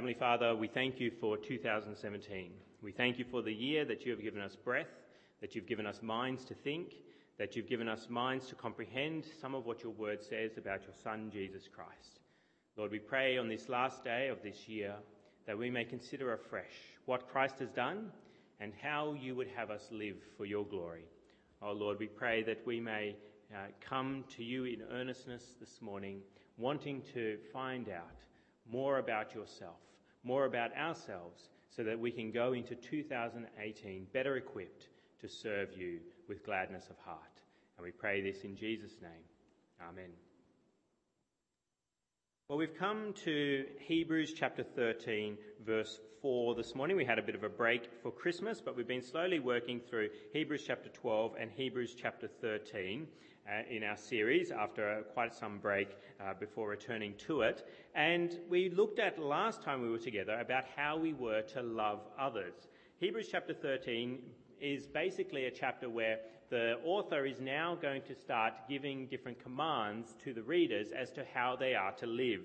Heavenly Father, we thank you for 2017. We thank you for the year that you have given us breath, that you've given us minds to think, that you've given us minds to comprehend some of what your word says about your Son, Jesus Christ. Lord, we pray on this last day of this year that we may consider afresh what Christ has done and how you would have us live for your glory. Oh Lord, we pray that we may uh, come to you in earnestness this morning, wanting to find out more about yourself, more about ourselves, so that we can go into 2018 better equipped to serve you with gladness of heart. And we pray this in Jesus' name. Amen. Well, we've come to Hebrews chapter 13, verse 4 this morning. We had a bit of a break for Christmas, but we've been slowly working through Hebrews chapter 12 and Hebrews chapter 13 uh, in our series after quite some break uh, before returning to it. And we looked at last time we were together about how we were to love others. Hebrews chapter 13 is basically a chapter where the author is now going to start giving different commands to the readers as to how they are to live.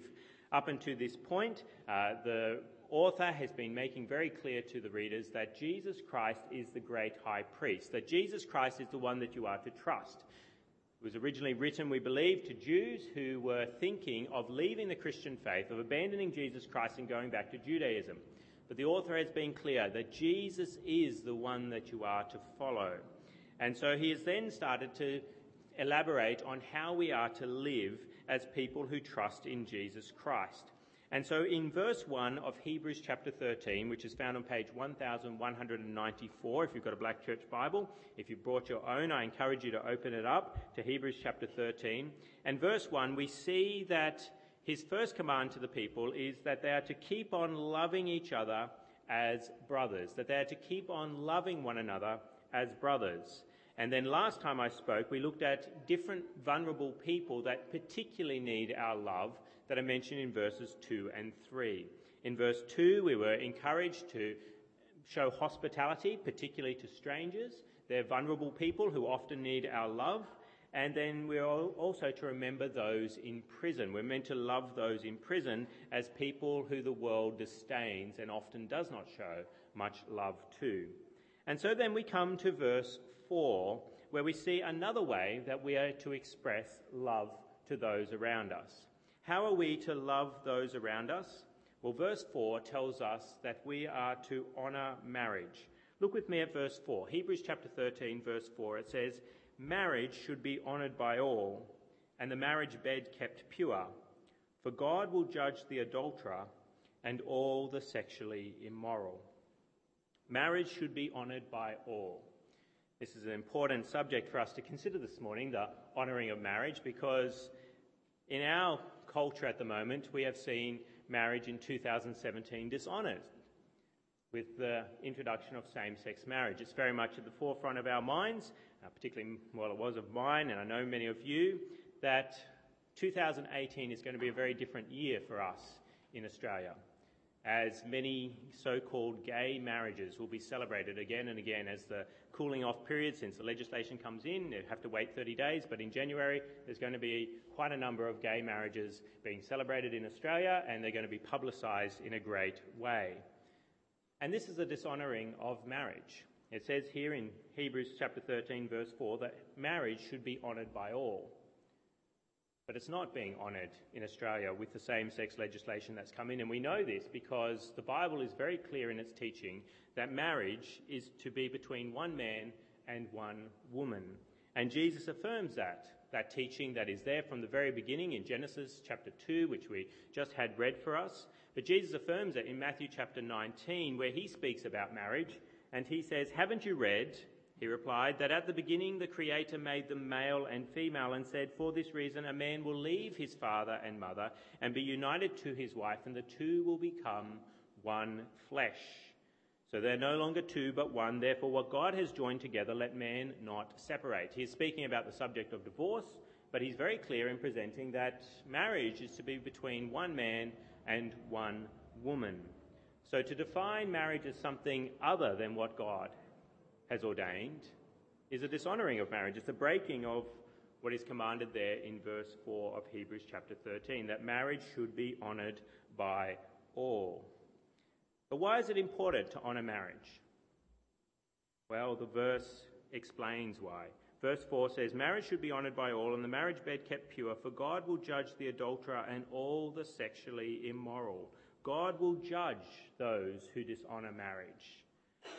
Up until this point, uh, the author has been making very clear to the readers that Jesus Christ is the great high priest, that Jesus Christ is the one that you are to trust. It was originally written, we believe, to Jews who were thinking of leaving the Christian faith, of abandoning Jesus Christ and going back to Judaism. But the author has been clear that Jesus is the one that you are to follow. And so he has then started to elaborate on how we are to live as people who trust in Jesus Christ. And so in verse 1 of Hebrews chapter 13, which is found on page 1194, if you've got a Black Church Bible, if you've brought your own, I encourage you to open it up to Hebrews chapter 13. And verse 1, we see that his first command to the people is that they are to keep on loving each other as brothers, that they are to keep on loving one another as brothers. And then last time I spoke, we looked at different vulnerable people that particularly need our love that are mentioned in verses 2 and 3. In verse 2, we were encouraged to show hospitality, particularly to strangers. They're vulnerable people who often need our love. And then we're also to remember those in prison. We're meant to love those in prison as people who the world disdains and often does not show much love to. And so then we come to verse 4, where we see another way that we are to express love to those around us. How are we to love those around us? Well, verse 4 tells us that we are to honour marriage. Look with me at verse 4. Hebrews chapter 13, verse 4. It says, Marriage should be honoured by all, and the marriage bed kept pure. For God will judge the adulterer and all the sexually immoral. Marriage should be honoured by all. This is an important subject for us to consider this morning, the honouring of marriage, because in our culture at the moment, we have seen marriage in 2017 dishonoured with the introduction of same sex marriage. It's very much at the forefront of our minds, uh, particularly, well, it was of mine, and I know many of you, that 2018 is going to be a very different year for us in Australia as many so-called gay marriages will be celebrated again and again as the cooling off period since the legislation comes in. They have to wait 30 days, but in January there's going to be quite a number of gay marriages being celebrated in Australia and they're going to be publicised in a great way. And this is a dishonouring of marriage. It says here in Hebrews chapter 13 verse 4 that marriage should be honoured by all. But it's not being honoured in Australia with the same sex legislation that's come in. And we know this because the Bible is very clear in its teaching that marriage is to be between one man and one woman. And Jesus affirms that, that teaching that is there from the very beginning in Genesis chapter 2, which we just had read for us. But Jesus affirms it in Matthew chapter 19, where he speaks about marriage. And he says, Haven't you read? He replied that at the beginning the Creator made them male and female and said, For this reason a man will leave his father and mother and be united to his wife, and the two will become one flesh. So they're no longer two but one. Therefore, what God has joined together, let man not separate. He's speaking about the subject of divorce, but he's very clear in presenting that marriage is to be between one man and one woman. So to define marriage as something other than what God has ordained is a dishonouring of marriage. It's a breaking of what is commanded there in verse 4 of Hebrews chapter 13, that marriage should be honoured by all. But why is it important to honour marriage? Well, the verse explains why. Verse 4 says, Marriage should be honoured by all, and the marriage bed kept pure, for God will judge the adulterer and all the sexually immoral. God will judge those who dishonour marriage.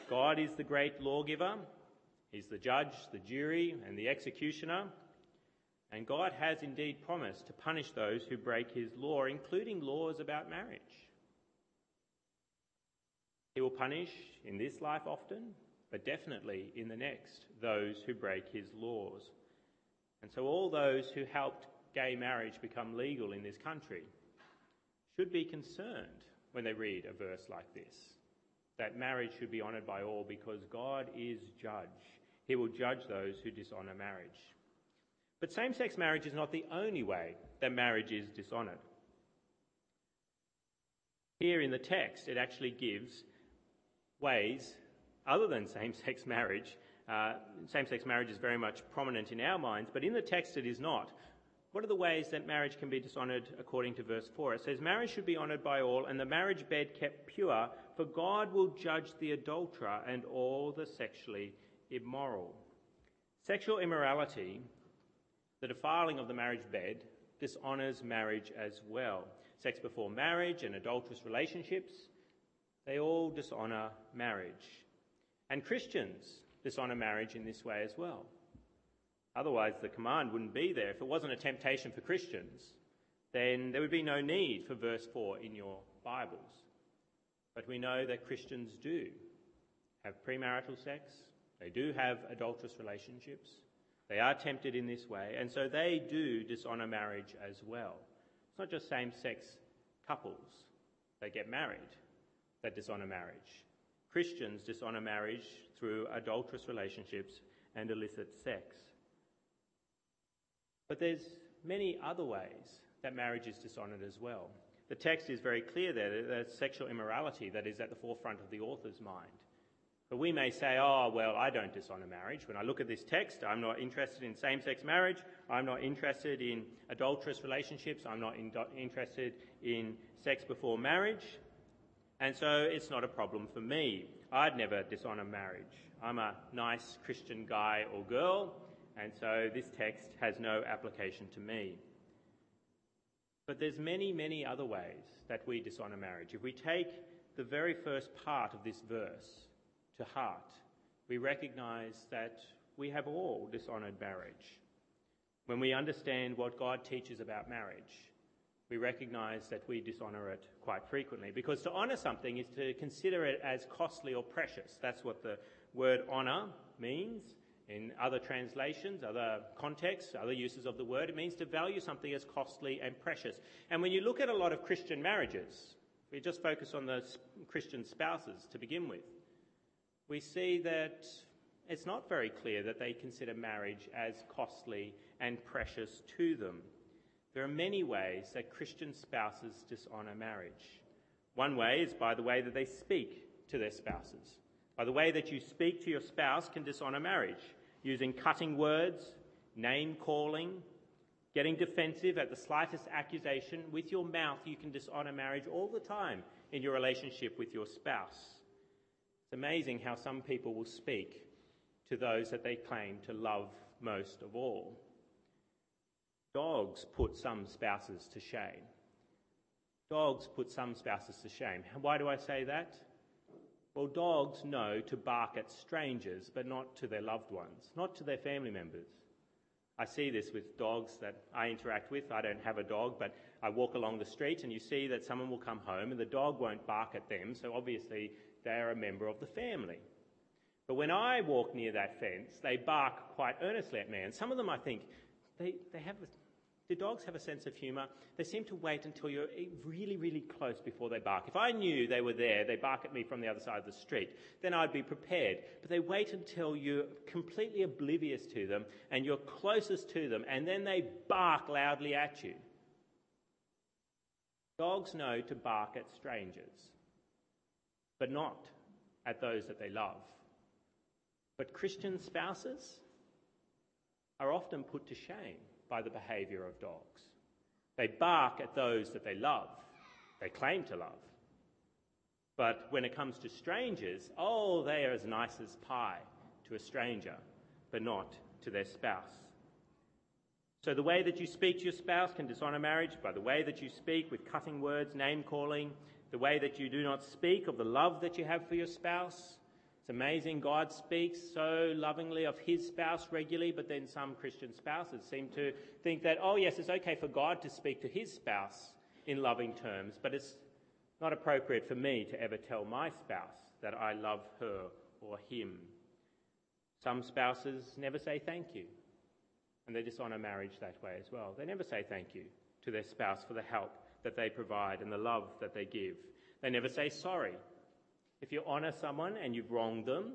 God is the great lawgiver, He's the judge, the jury, and the executioner. And God has indeed promised to punish those who break His law, including laws about marriage. He will punish in this life often, but definitely in the next, those who break his laws. And so, all those who helped gay marriage become legal in this country should be concerned when they read a verse like this that marriage should be honoured by all because God is judge. He will judge those who dishonour marriage. But same sex marriage is not the only way that marriage is dishonoured. Here in the text, it actually gives ways other than same sex marriage. Uh, same sex marriage is very much prominent in our minds, but in the text it is not. What are the ways that marriage can be dishonoured according to verse 4? It says, Marriage should be honoured by all, and the marriage bed kept pure, for God will judge the adulterer and all the sexually immoral. Sexual immorality, the defiling of the marriage bed, dishonours marriage as well. Sex before marriage and adulterous relationships, they all dishonour marriage. And Christians dishonour marriage in this way as well. Otherwise, the command wouldn't be there. If it wasn't a temptation for Christians, then there would be no need for verse 4 in your Bibles. But we know that Christians do have premarital sex, they do have adulterous relationships, they are tempted in this way, and so they do dishonour marriage as well. It's not just same sex couples that get married that dishonour marriage. Christians dishonour marriage through adulterous relationships and illicit sex. But there's many other ways that marriage is dishonoured as well. The text is very clear there that sexual immorality that is at the forefront of the author's mind. But we may say, oh, well, I don't dishonour marriage. When I look at this text, I'm not interested in same sex marriage. I'm not interested in adulterous relationships. I'm not in- interested in sex before marriage. And so it's not a problem for me. I'd never dishonour marriage. I'm a nice Christian guy or girl, and so this text has no application to me. But there's many, many other ways that we dishonour marriage. If we take the very first part of this verse to heart, we recognise that we have all dishonoured marriage. When we understand what God teaches about marriage, we recognize that we dishonor it quite frequently. Because to honor something is to consider it as costly or precious. That's what the word honor means. In other translations, other contexts, other uses of the word, it means to value something as costly and precious. And when you look at a lot of Christian marriages, we just focus on the Christian spouses to begin with, we see that it's not very clear that they consider marriage as costly and precious to them. There are many ways that Christian spouses dishonour marriage. One way is by the way that they speak to their spouses. By the way that you speak to your spouse can dishonour marriage, using cutting words, name calling, getting defensive at the slightest accusation. With your mouth, you can dishonour marriage all the time in your relationship with your spouse. It's amazing how some people will speak to those that they claim to love most of all. Dogs put some spouses to shame. Dogs put some spouses to shame. Why do I say that? Well, dogs know to bark at strangers, but not to their loved ones, not to their family members. I see this with dogs that I interact with. I don't have a dog, but I walk along the street and you see that someone will come home and the dog won't bark at them, so obviously they are a member of the family. But when I walk near that fence, they bark quite earnestly at me, and some of them I think they, they have do dogs have a sense of humour? They seem to wait until you're really, really close before they bark. If I knew they were there, they bark at me from the other side of the street, then I'd be prepared. But they wait until you're completely oblivious to them and you're closest to them, and then they bark loudly at you. Dogs know to bark at strangers, but not at those that they love. But Christian spouses are often put to shame by the behaviour of dogs. They bark at those that they love, they claim to love. But when it comes to strangers, oh, they are as nice as pie to a stranger, but not to their spouse. So the way that you speak to your spouse can dishonor marriage by the way that you speak with cutting words, name calling, the way that you do not speak of the love that you have for your spouse. It's amazing. God speaks so lovingly of his spouse regularly, but then some Christian spouses seem to think that, oh, yes, it's okay for God to speak to his spouse in loving terms, but it's not appropriate for me to ever tell my spouse that I love her or him. Some spouses never say thank you, and they dishonour marriage that way as well. They never say thank you to their spouse for the help that they provide and the love that they give. They never say sorry. If you honour someone and you've wronged them,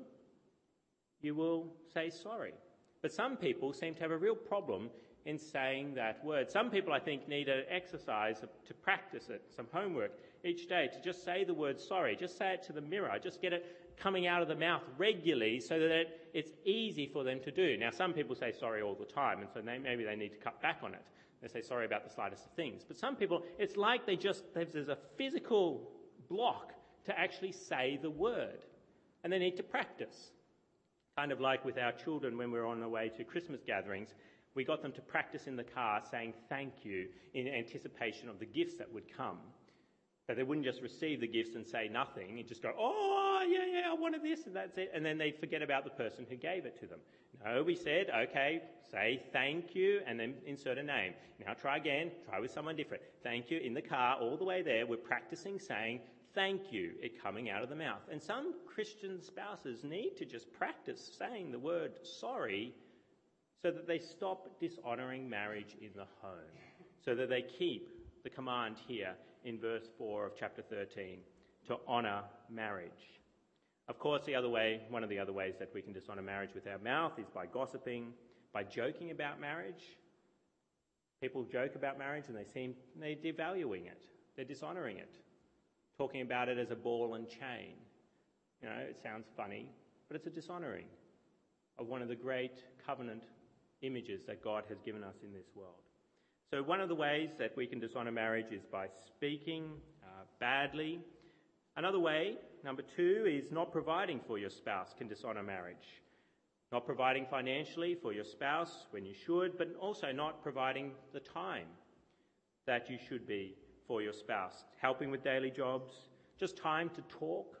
you will say sorry. But some people seem to have a real problem in saying that word. Some people, I think, need an exercise to practice it, some homework each day to just say the word sorry. Just say it to the mirror. Just get it coming out of the mouth regularly so that it's easy for them to do. Now, some people say sorry all the time, and so they, maybe they need to cut back on it. They say sorry about the slightest of things. But some people, it's like they just, there's a physical block to actually say the word. And they need to practice. Kind of like with our children when we're on the way to Christmas gatherings, we got them to practice in the car saying thank you in anticipation of the gifts that would come. So they wouldn't just receive the gifts and say nothing and just go, oh, yeah, yeah, I wanted this, and that's it. And then they'd forget about the person who gave it to them. No, we said, okay, say thank you and then insert a name. Now try again, try with someone different. Thank you in the car, all the way there. We're practicing saying thank you, it coming out of the mouth. And some Christian spouses need to just practice saying the word sorry so that they stop dishonoring marriage in the home, so that they keep the command here in verse 4 of chapter 13 to honour marriage. Of course, the other way, one of the other ways that we can dishonour marriage with our mouth is by gossiping, by joking about marriage. People joke about marriage and they seem they're devaluing it, they're dishonouring it, talking about it as a ball and chain. You know, it sounds funny, but it's a dishonouring of one of the great covenant images that God has given us in this world. So, one of the ways that we can dishonour marriage is by speaking uh, badly. Another way, number two, is not providing for your spouse can dishonour marriage. Not providing financially for your spouse when you should, but also not providing the time that you should be for your spouse. Helping with daily jobs, just time to talk,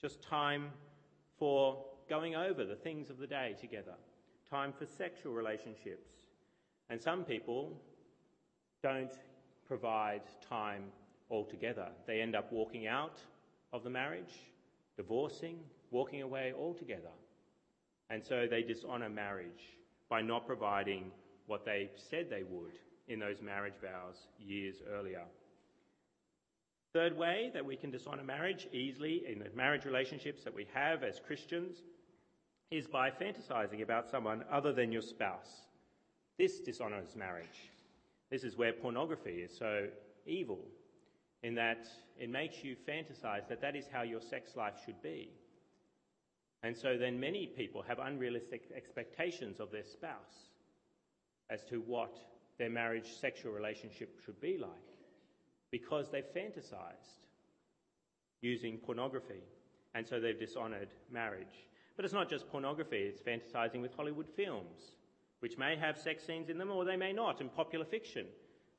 just time for going over the things of the day together, time for sexual relationships. And some people don't provide time altogether. They end up walking out of the marriage, divorcing, walking away altogether. And so they dishonour marriage by not providing what they said they would in those marriage vows years earlier. Third way that we can dishonour marriage easily in the marriage relationships that we have as Christians is by fantasizing about someone other than your spouse. This dishonours marriage. This is where pornography is so evil, in that it makes you fantasize that that is how your sex life should be. And so then many people have unrealistic expectations of their spouse as to what their marriage sexual relationship should be like because they've fantasized using pornography. And so they've dishonored marriage. But it's not just pornography, it's fantasizing with Hollywood films which may have sex scenes in them or they may not, and popular fiction,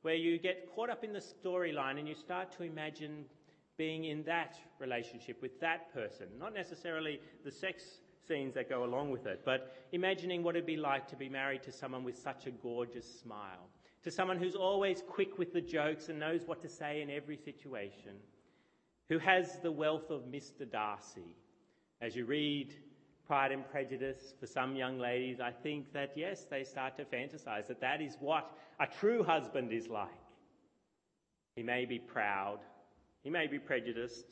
where you get caught up in the storyline and you start to imagine being in that relationship with that person, not necessarily the sex scenes that go along with it, but imagining what it'd be like to be married to someone with such a gorgeous smile, to someone who's always quick with the jokes and knows what to say in every situation, who has the wealth of Mr. Darcy. As you read Pride and Prejudice for some young ladies, I think that yes, they start to fantasize that that is what a true husband is like. He may be proud, he may be prejudiced,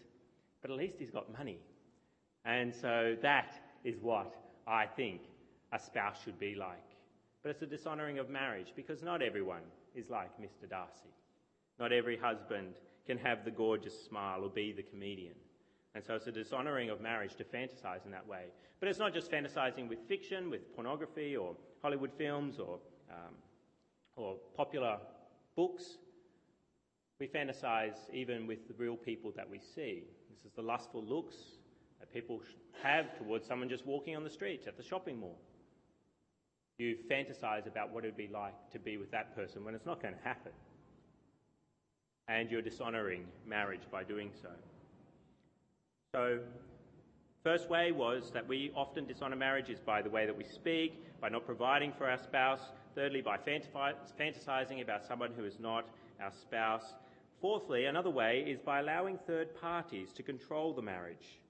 but at least he's got money. And so that is what I think a spouse should be like. But it's a dishonouring of marriage because not everyone is like Mr. Darcy. Not every husband can have the gorgeous smile or be the comedian. And so it's a dishonouring of marriage to fantasize in that way. But it's not just fantasizing with fiction, with pornography or Hollywood films or, um, or popular books. We fantasize even with the real people that we see. This is the lustful looks that people have towards someone just walking on the street at the shopping mall. You fantasize about what it would be like to be with that person when it's not going to happen. And you're dishonoring marriage by doing so. So, first way was that we often dishonor marriages by the way that we speak, by not providing for our spouse. Thirdly, by fantasizing about someone who is not our spouse. Fourthly, another way is by allowing third parties to control the marriage.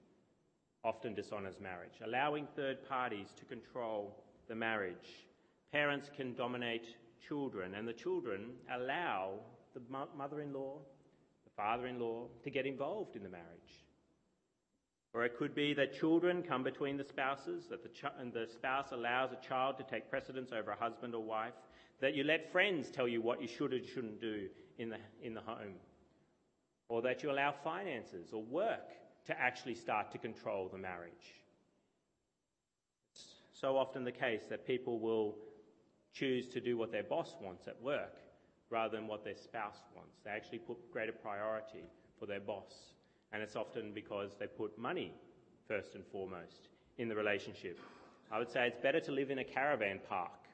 Often dishonors marriage. Allowing third parties to control the marriage. Parents can dominate children, and the children allow the mother in law, the father in law to get involved in the marriage. Or it could be that children come between the spouses, that the, ch- and the spouse allows a child to take precedence over a husband or wife, that you let friends tell you what you should and shouldn't do in the, in the home, or that you allow finances or work to actually start to control the marriage. So often the case that people will choose to do what their boss wants at work rather than what their spouse wants. They actually put greater priority for their boss. And it's often because they put money first and foremost in the relationship. I would say it's better to live in a caravan park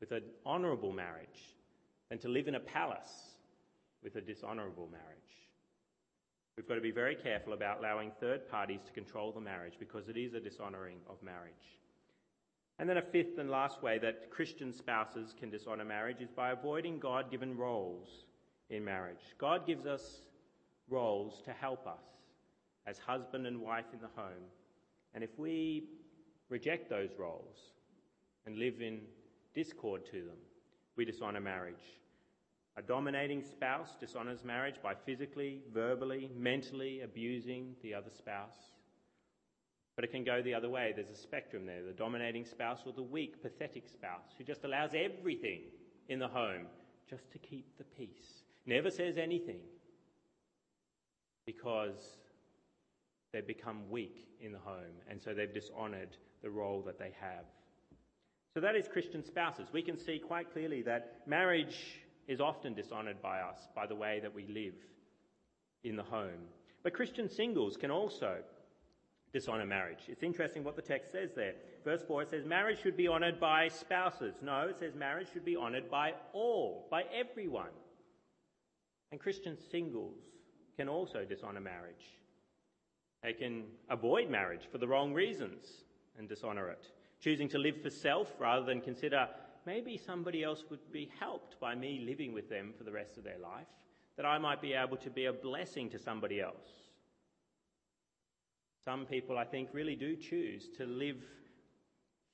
with an honourable marriage than to live in a palace with a dishonourable marriage. We've got to be very careful about allowing third parties to control the marriage because it is a dishonouring of marriage. And then a fifth and last way that Christian spouses can dishonour marriage is by avoiding God given roles in marriage. God gives us roles to help us as husband and wife in the home. And if we reject those roles and live in discord to them, we dishonour marriage. A dominating spouse dishonours marriage by physically, verbally, mentally abusing the other spouse. But it can go the other way. There's a spectrum there the dominating spouse or the weak, pathetic spouse who just allows everything in the home just to keep the peace. Never says anything because they've become weak in the home and so they've dishonoured the role that they have. So that is Christian spouses. We can see quite clearly that marriage is often dishonoured by us by the way that we live in the home. But Christian singles can also dishonour marriage. It's interesting what the text says there. Verse 4 it says, Marriage should be honoured by spouses. No, it says marriage should be honoured by all, by everyone. And Christian singles can also dishonour marriage. They can avoid marriage for the wrong reasons and dishonour it, choosing to live for self rather than consider maybe somebody else would be helped by me living with them for the rest of their life, that I might be able to be a blessing to somebody else. Some people, I think, really do choose to live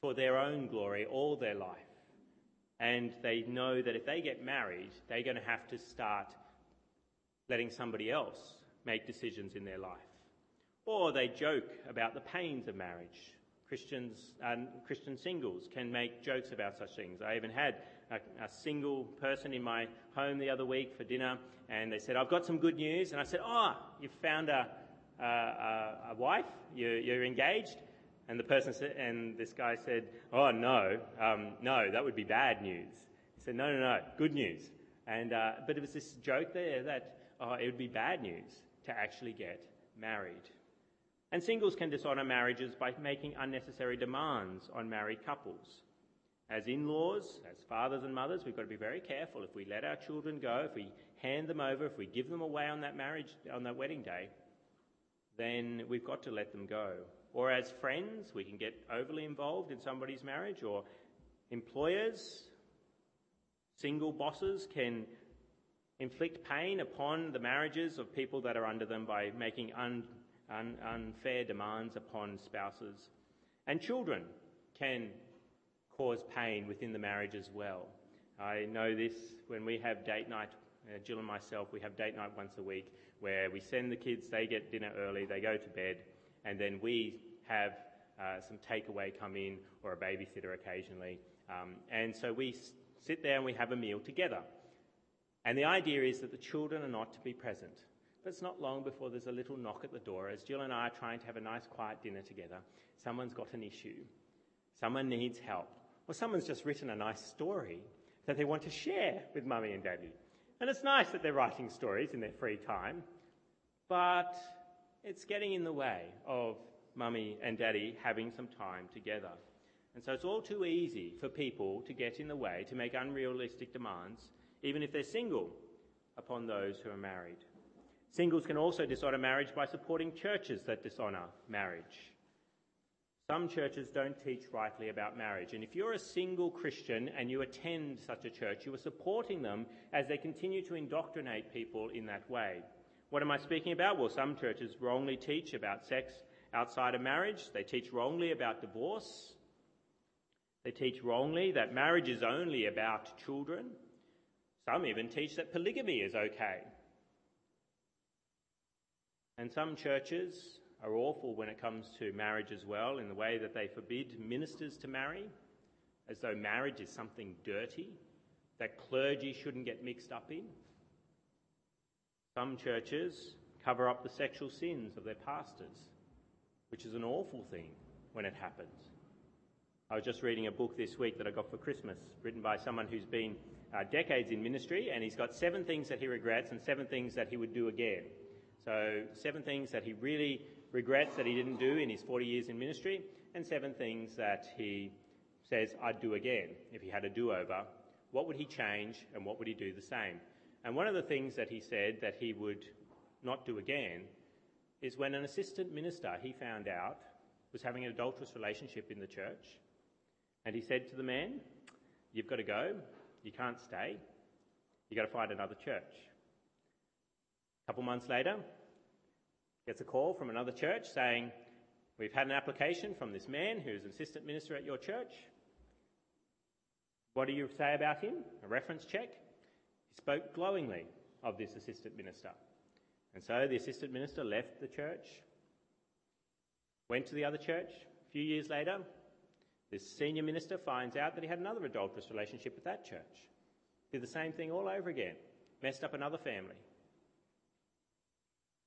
for their own glory all their life. And they know that if they get married, they're going to have to start letting somebody else make decisions in their life. Or they joke about the pains of marriage Christians and Christian singles can make jokes about such things. I even had a, a, single person in my home the other week for dinner, and they said, "I've got some good news." And I said, ah, "Oh, you found a, a, a wife? You're, you're, engaged?" And the person said, and this guy said, "Oh no, um, no, that would be bad news." He said, "No, no, no, good news." And uh, but it was this joke there that oh, it would be bad news to actually get married. And singles can dishonour marriages by making unnecessary demands on married couples. As in laws, as fathers and mothers, we've got to be very careful. If we let our children go, if we hand them over, if we give them away on that marriage, on that wedding day, then we've got to let them go. Or as friends, we can get overly involved in somebody's marriage, or employers, single bosses can inflict pain upon the marriages of people that are under them by making un- un- unfair demands upon spouses. And children can cause pain within the marriage as well. I know this when we have date night, uh, Jill and myself, we have date night once a week where we send the kids, they get dinner early, they go to bed, and then we have uh, some takeaway come in or a babysitter occasionally. Um, and so we s- sit there and we have a meal together. And the idea is that the children are not to be present. But it's not long before there's a little knock at the door as Jill and I are trying to have a nice quiet dinner together. Someone's got an issue. Someone needs help. Or someone's just written a nice story that they want to share with mummy and daddy. And it's nice that they're writing stories in their free time. But it's getting in the way of mummy and daddy having some time together. And so it's all too easy for people to get in the way, to make unrealistic demands, even if they're single, upon those who are married. Singles can also dishonour marriage by supporting churches that dishonour marriage. Some churches don't teach rightly about marriage, and if you're a single Christian and you attend such a church, you are supporting them as they continue to indoctrinate people in that way. What am I speaking about? Well, some churches wrongly teach about sex outside of marriage, they teach wrongly about divorce, they teach wrongly that marriage is only about children. Some even teach that polygamy is okay. And some churches are awful when it comes to marriage as well, in the way that they forbid ministers to marry, as though marriage is something dirty that clergy shouldn't get mixed up in. Some churches cover up the sexual sins of their pastors, which is an awful thing when it happens. I was just reading a book this week that I got for Christmas, written by someone who's been uh, decades in ministry, and he's got seven things that he regrets and seven things that he would do again. So, seven things that he really regrets that he didn't do in his 40 years in ministry, and seven things that he says, I'd do again if he had a do over. What would he change and what would he do the same? And one of the things that he said that he would not do again is when an assistant minister he found out was having an adulterous relationship in the church. And he said to the man, You've got to go. You can't stay. You've got to find another church. A couple months later, gets a call from another church saying, We've had an application from this man who's an assistant minister at your church. What do you say about him? A reference check. Spoke glowingly of this assistant minister. And so the assistant minister left the church, went to the other church. A few years later, this senior minister finds out that he had another adulterous relationship with that church. Did the same thing all over again, messed up another family.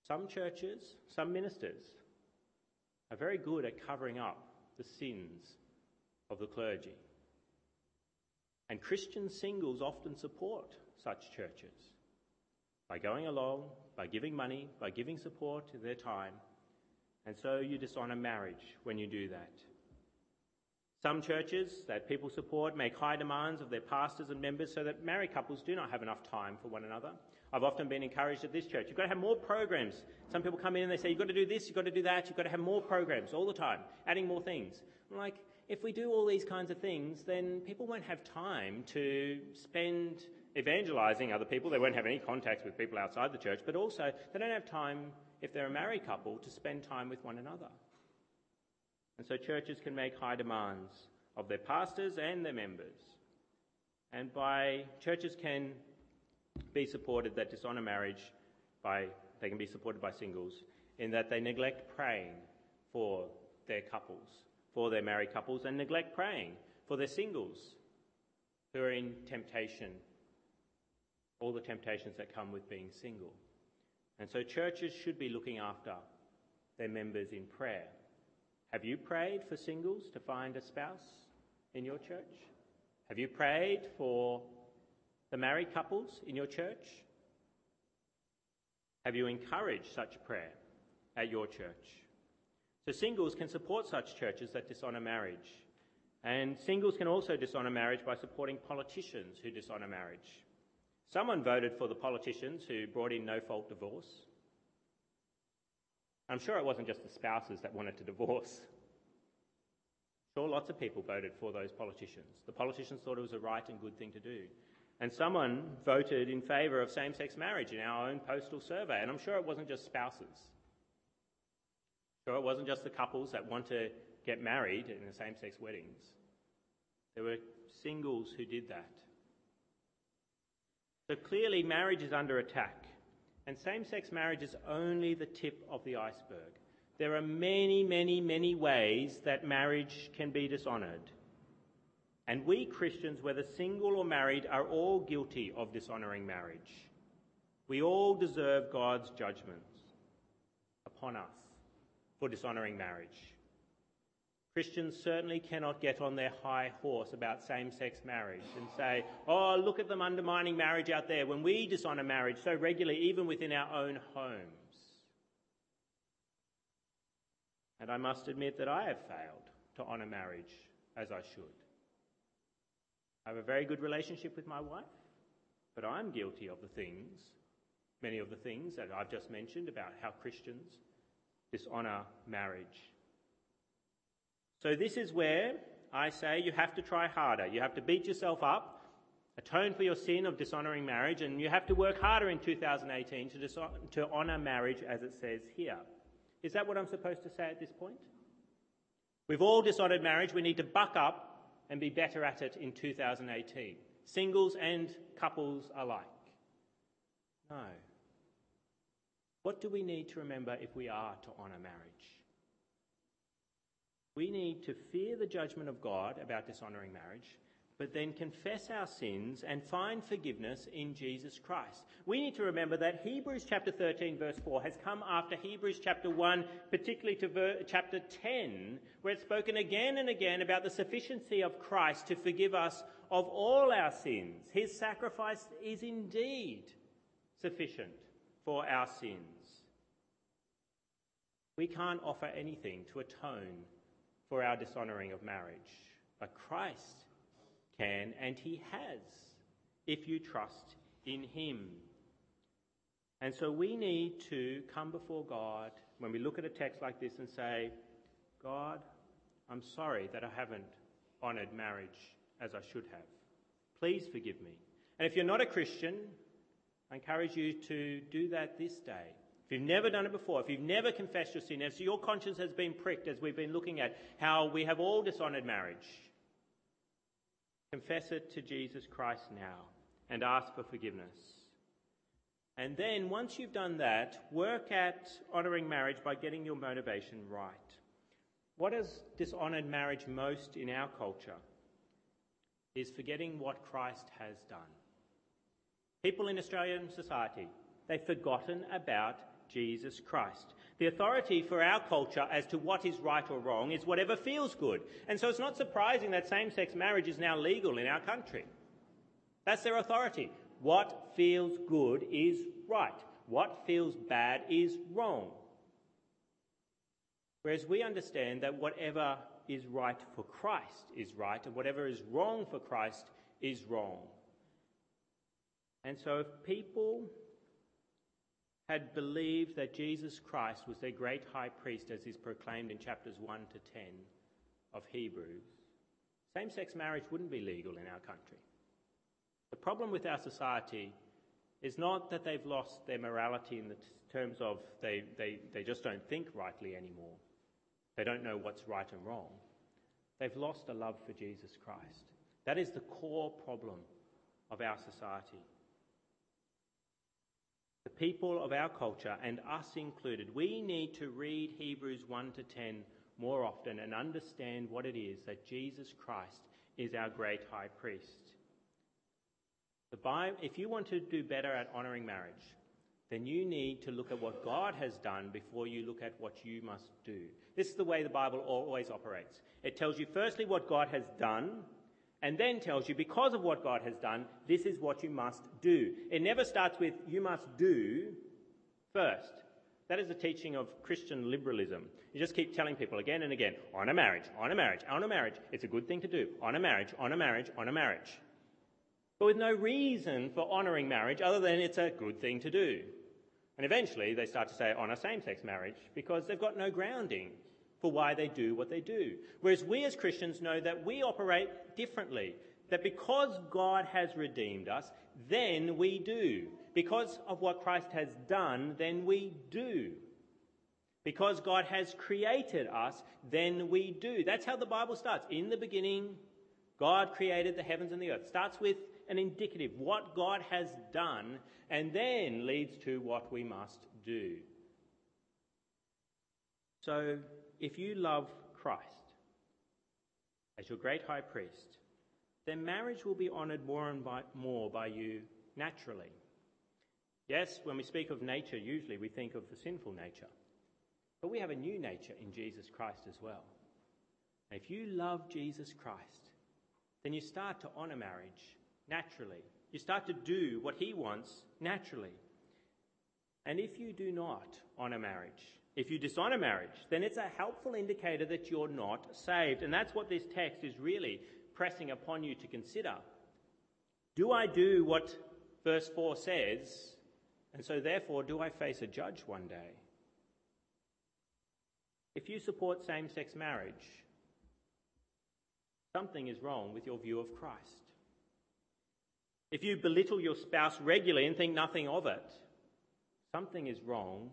Some churches, some ministers, are very good at covering up the sins of the clergy. And Christian singles often support such churches by going along, by giving money, by giving support to their time. And so you dishonour marriage when you do that. Some churches that people support make high demands of their pastors and members so that married couples do not have enough time for one another. I've often been encouraged at this church. You've got to have more programs. Some people come in and they say, you've got to do this, you've got to do that, you've got to have more programs all the time, adding more things. I'm like, if we do all these kinds of things, then people won't have time to spend evangelizing other people. They won't have any contacts with people outside the church, but also they don't have time, if they're a married couple, to spend time with one another. And so churches can make high demands of their pastors and their members. And by churches can be supported that dishonour marriage by they can be supported by singles in that they neglect praying for their couples, for their married couples, and neglect praying for their singles who are in temptation, all the temptations that come with being single. And so churches should be looking after their members in prayer. Have you prayed for singles to find a spouse in your church? Have you prayed for the married couples in your church? Have you encouraged such prayer at your church? So singles can support such churches that dishonour marriage. And singles can also dishonour marriage by supporting politicians who dishonour marriage. Someone voted for the politicians who brought in no fault divorce. I'm sure it wasn't just the spouses that wanted to divorce. Sure, lots of people voted for those politicians. The politicians thought it was a right and good thing to do. And someone voted in favour of same sex marriage in our own postal survey. And I'm sure it wasn't just spouses. Sure, it wasn't just the couples that want to get married in the same sex weddings. There were singles who did that. So clearly, marriage is under attack. And same sex marriage is only the tip of the iceberg. There are many, many, many ways that marriage can be dishonoured. And we Christians, whether single or married, are all guilty of dishonouring marriage. We all deserve God's judgments upon us for dishonouring marriage. Christians certainly cannot get on their high horse about same sex marriage and say, oh, look at them undermining marriage out there when we dishonour marriage so regularly, even within our own homes. And I must admit that I have failed to honour marriage as I should. I have a very good relationship with my wife, but I'm guilty of the things, many of the things that I've just mentioned about how Christians dishonour marriage. So, this is where I say you have to try harder. You have to beat yourself up, atone for your sin of dishonouring marriage, and you have to work harder in 2018 to, to honour marriage as it says here. Is that what I'm supposed to say at this point? We've all dishonoured marriage. We need to buck up and be better at it in 2018. Singles and couples alike. No. What do we need to remember if we are to honour marriage? We need to fear the judgment of God about dishonouring marriage, but then confess our sins and find forgiveness in Jesus Christ. We need to remember that Hebrews chapter 13 verse 4 has come after Hebrews chapter 1, particularly to ver- chapter 10, where it's spoken again and again about the sufficiency of Christ to forgive us of all our sins. His sacrifice is indeed sufficient for our sins. We can't offer anything to atone for our dishonouring of marriage. But Christ can, and He has, if you trust in Him. And so we need to come before God when we look at a text like this and say, God, I'm sorry that I haven't honoured marriage as I should have. Please forgive me. And if you're not a Christian, I encourage you to do that this day. If you've never done it before, if you've never confessed your sin, if your conscience has been pricked as we've been looking at how we have all dishonoured marriage, confess it to Jesus Christ now and ask for forgiveness. And then, once you've done that, work at honouring marriage by getting your motivation right. What has dishonoured marriage most in our culture is forgetting what Christ has done. People in Australian society, they've forgotten about Jesus Christ. The authority for our culture as to what is right or wrong is whatever feels good. And so it's not surprising that same sex marriage is now legal in our country. That's their authority. What feels good is right. What feels bad is wrong. Whereas we understand that whatever is right for Christ is right, and whatever is wrong for Christ is wrong. And so if people had believed that Jesus Christ was their great high priest, as is proclaimed in chapters 1 to 10 of Hebrews, same sex marriage wouldn't be legal in our country. The problem with our society is not that they've lost their morality in the terms of they, they, they just don't think rightly anymore. They don't know what's right and wrong. They've lost a love for Jesus Christ. That is the core problem of our society people of our culture, and us included, we need to read Hebrews 1 to 10 more often and understand what it is that Jesus Christ is our great high priest. The Bible, if you want to do better at honouring marriage, then you need to look at what God has done before you look at what you must do. This is the way the Bible always operates. It tells you firstly what God has done, and then tells you, because of what God has done, this is what you must do. It never starts with, you must do first. That is the teaching of Christian liberalism. You just keep telling people again and again, honour marriage, honour marriage, honour marriage. It's a good thing to do. Honour marriage, honour marriage, honour marriage. But with no reason for honouring marriage other than it's a good thing to do. And eventually they start to say honour same sex marriage because they've got no grounding for why they do what they do. Whereas we as Christians know that we operate differently. That because God has redeemed us, then we do. Because of what Christ has done, then we do. Because God has created us, then we do. That's how the Bible starts. In the beginning, God created the heavens and the earth. Starts with an indicative, what God has done, and then leads to what we must do. So, if you love Christ as your great high priest, then marriage will be honoured more and by, more by you naturally. Yes, when we speak of nature, usually we think of the sinful nature. But we have a new nature in Jesus Christ as well. And if you love Jesus Christ, then you start to honour marriage naturally. You start to do what he wants naturally. And if you do not honour marriage, if you dishonor marriage, then it's a helpful indicator that you're not saved. And that's what this text is really pressing upon you to consider. Do I do what verse 4 says? And so, therefore, do I face a judge one day? If you support same sex marriage, something is wrong with your view of Christ. If you belittle your spouse regularly and think nothing of it, something is wrong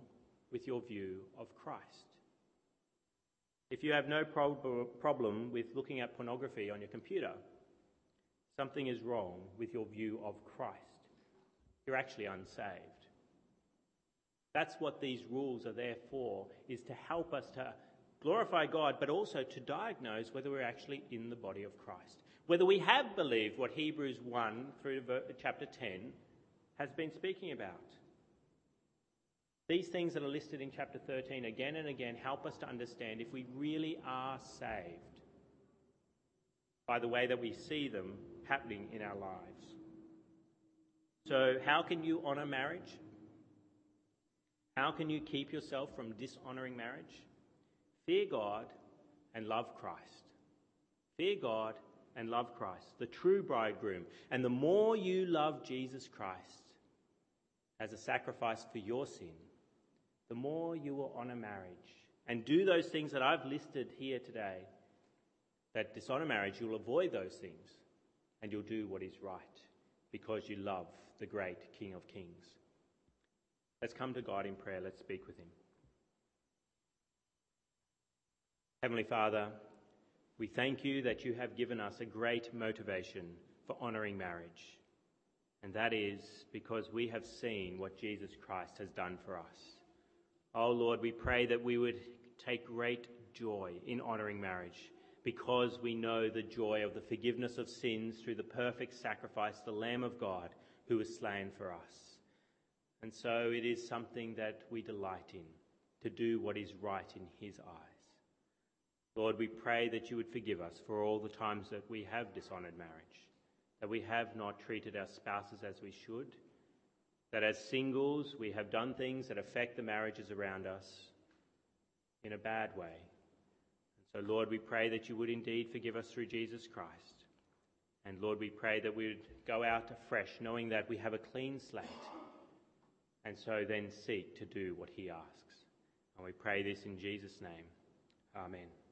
with your view of Christ. If you have no prob- problem with looking at pornography on your computer, something is wrong with your view of Christ. You're actually unsaved. That's what these rules are there for, is to help us to glorify God, but also to diagnose whether we're actually in the body of Christ. Whether we have believed what Hebrews 1 through chapter 10 has been speaking about. These things that are listed in chapter 13 again and again help us to understand if we really are saved by the way that we see them happening in our lives. So, how can you honour marriage? How can you keep yourself from dishonouring marriage? Fear God and love Christ. Fear God and love Christ, the true bridegroom. And the more you love Jesus Christ as a sacrifice for your sin, the more you will honour marriage and do those things that I've listed here today that dishonour marriage, you'll avoid those things and you'll do what is right because you love the great King of Kings. Let's come to God in prayer. Let's speak with Him. Heavenly Father, we thank you that you have given us a great motivation for honouring marriage. And that is because we have seen what Jesus Christ has done for us. Oh Lord, we pray that we would take great joy in honouring marriage because we know the joy of the forgiveness of sins through the perfect sacrifice, the Lamb of God who was slain for us. And so it is something that we delight in, to do what is right in His eyes. Lord, we pray that you would forgive us for all the times that we have dishonoured marriage, that we have not treated our spouses as we should, that as singles we have done things that affect the marriages around us in a bad way. And so, Lord, we pray that you would indeed forgive us through Jesus Christ. And Lord, we pray that we would go out afresh knowing that we have a clean slate and so then seek to do what he asks. And we pray this in Jesus' name. Amen.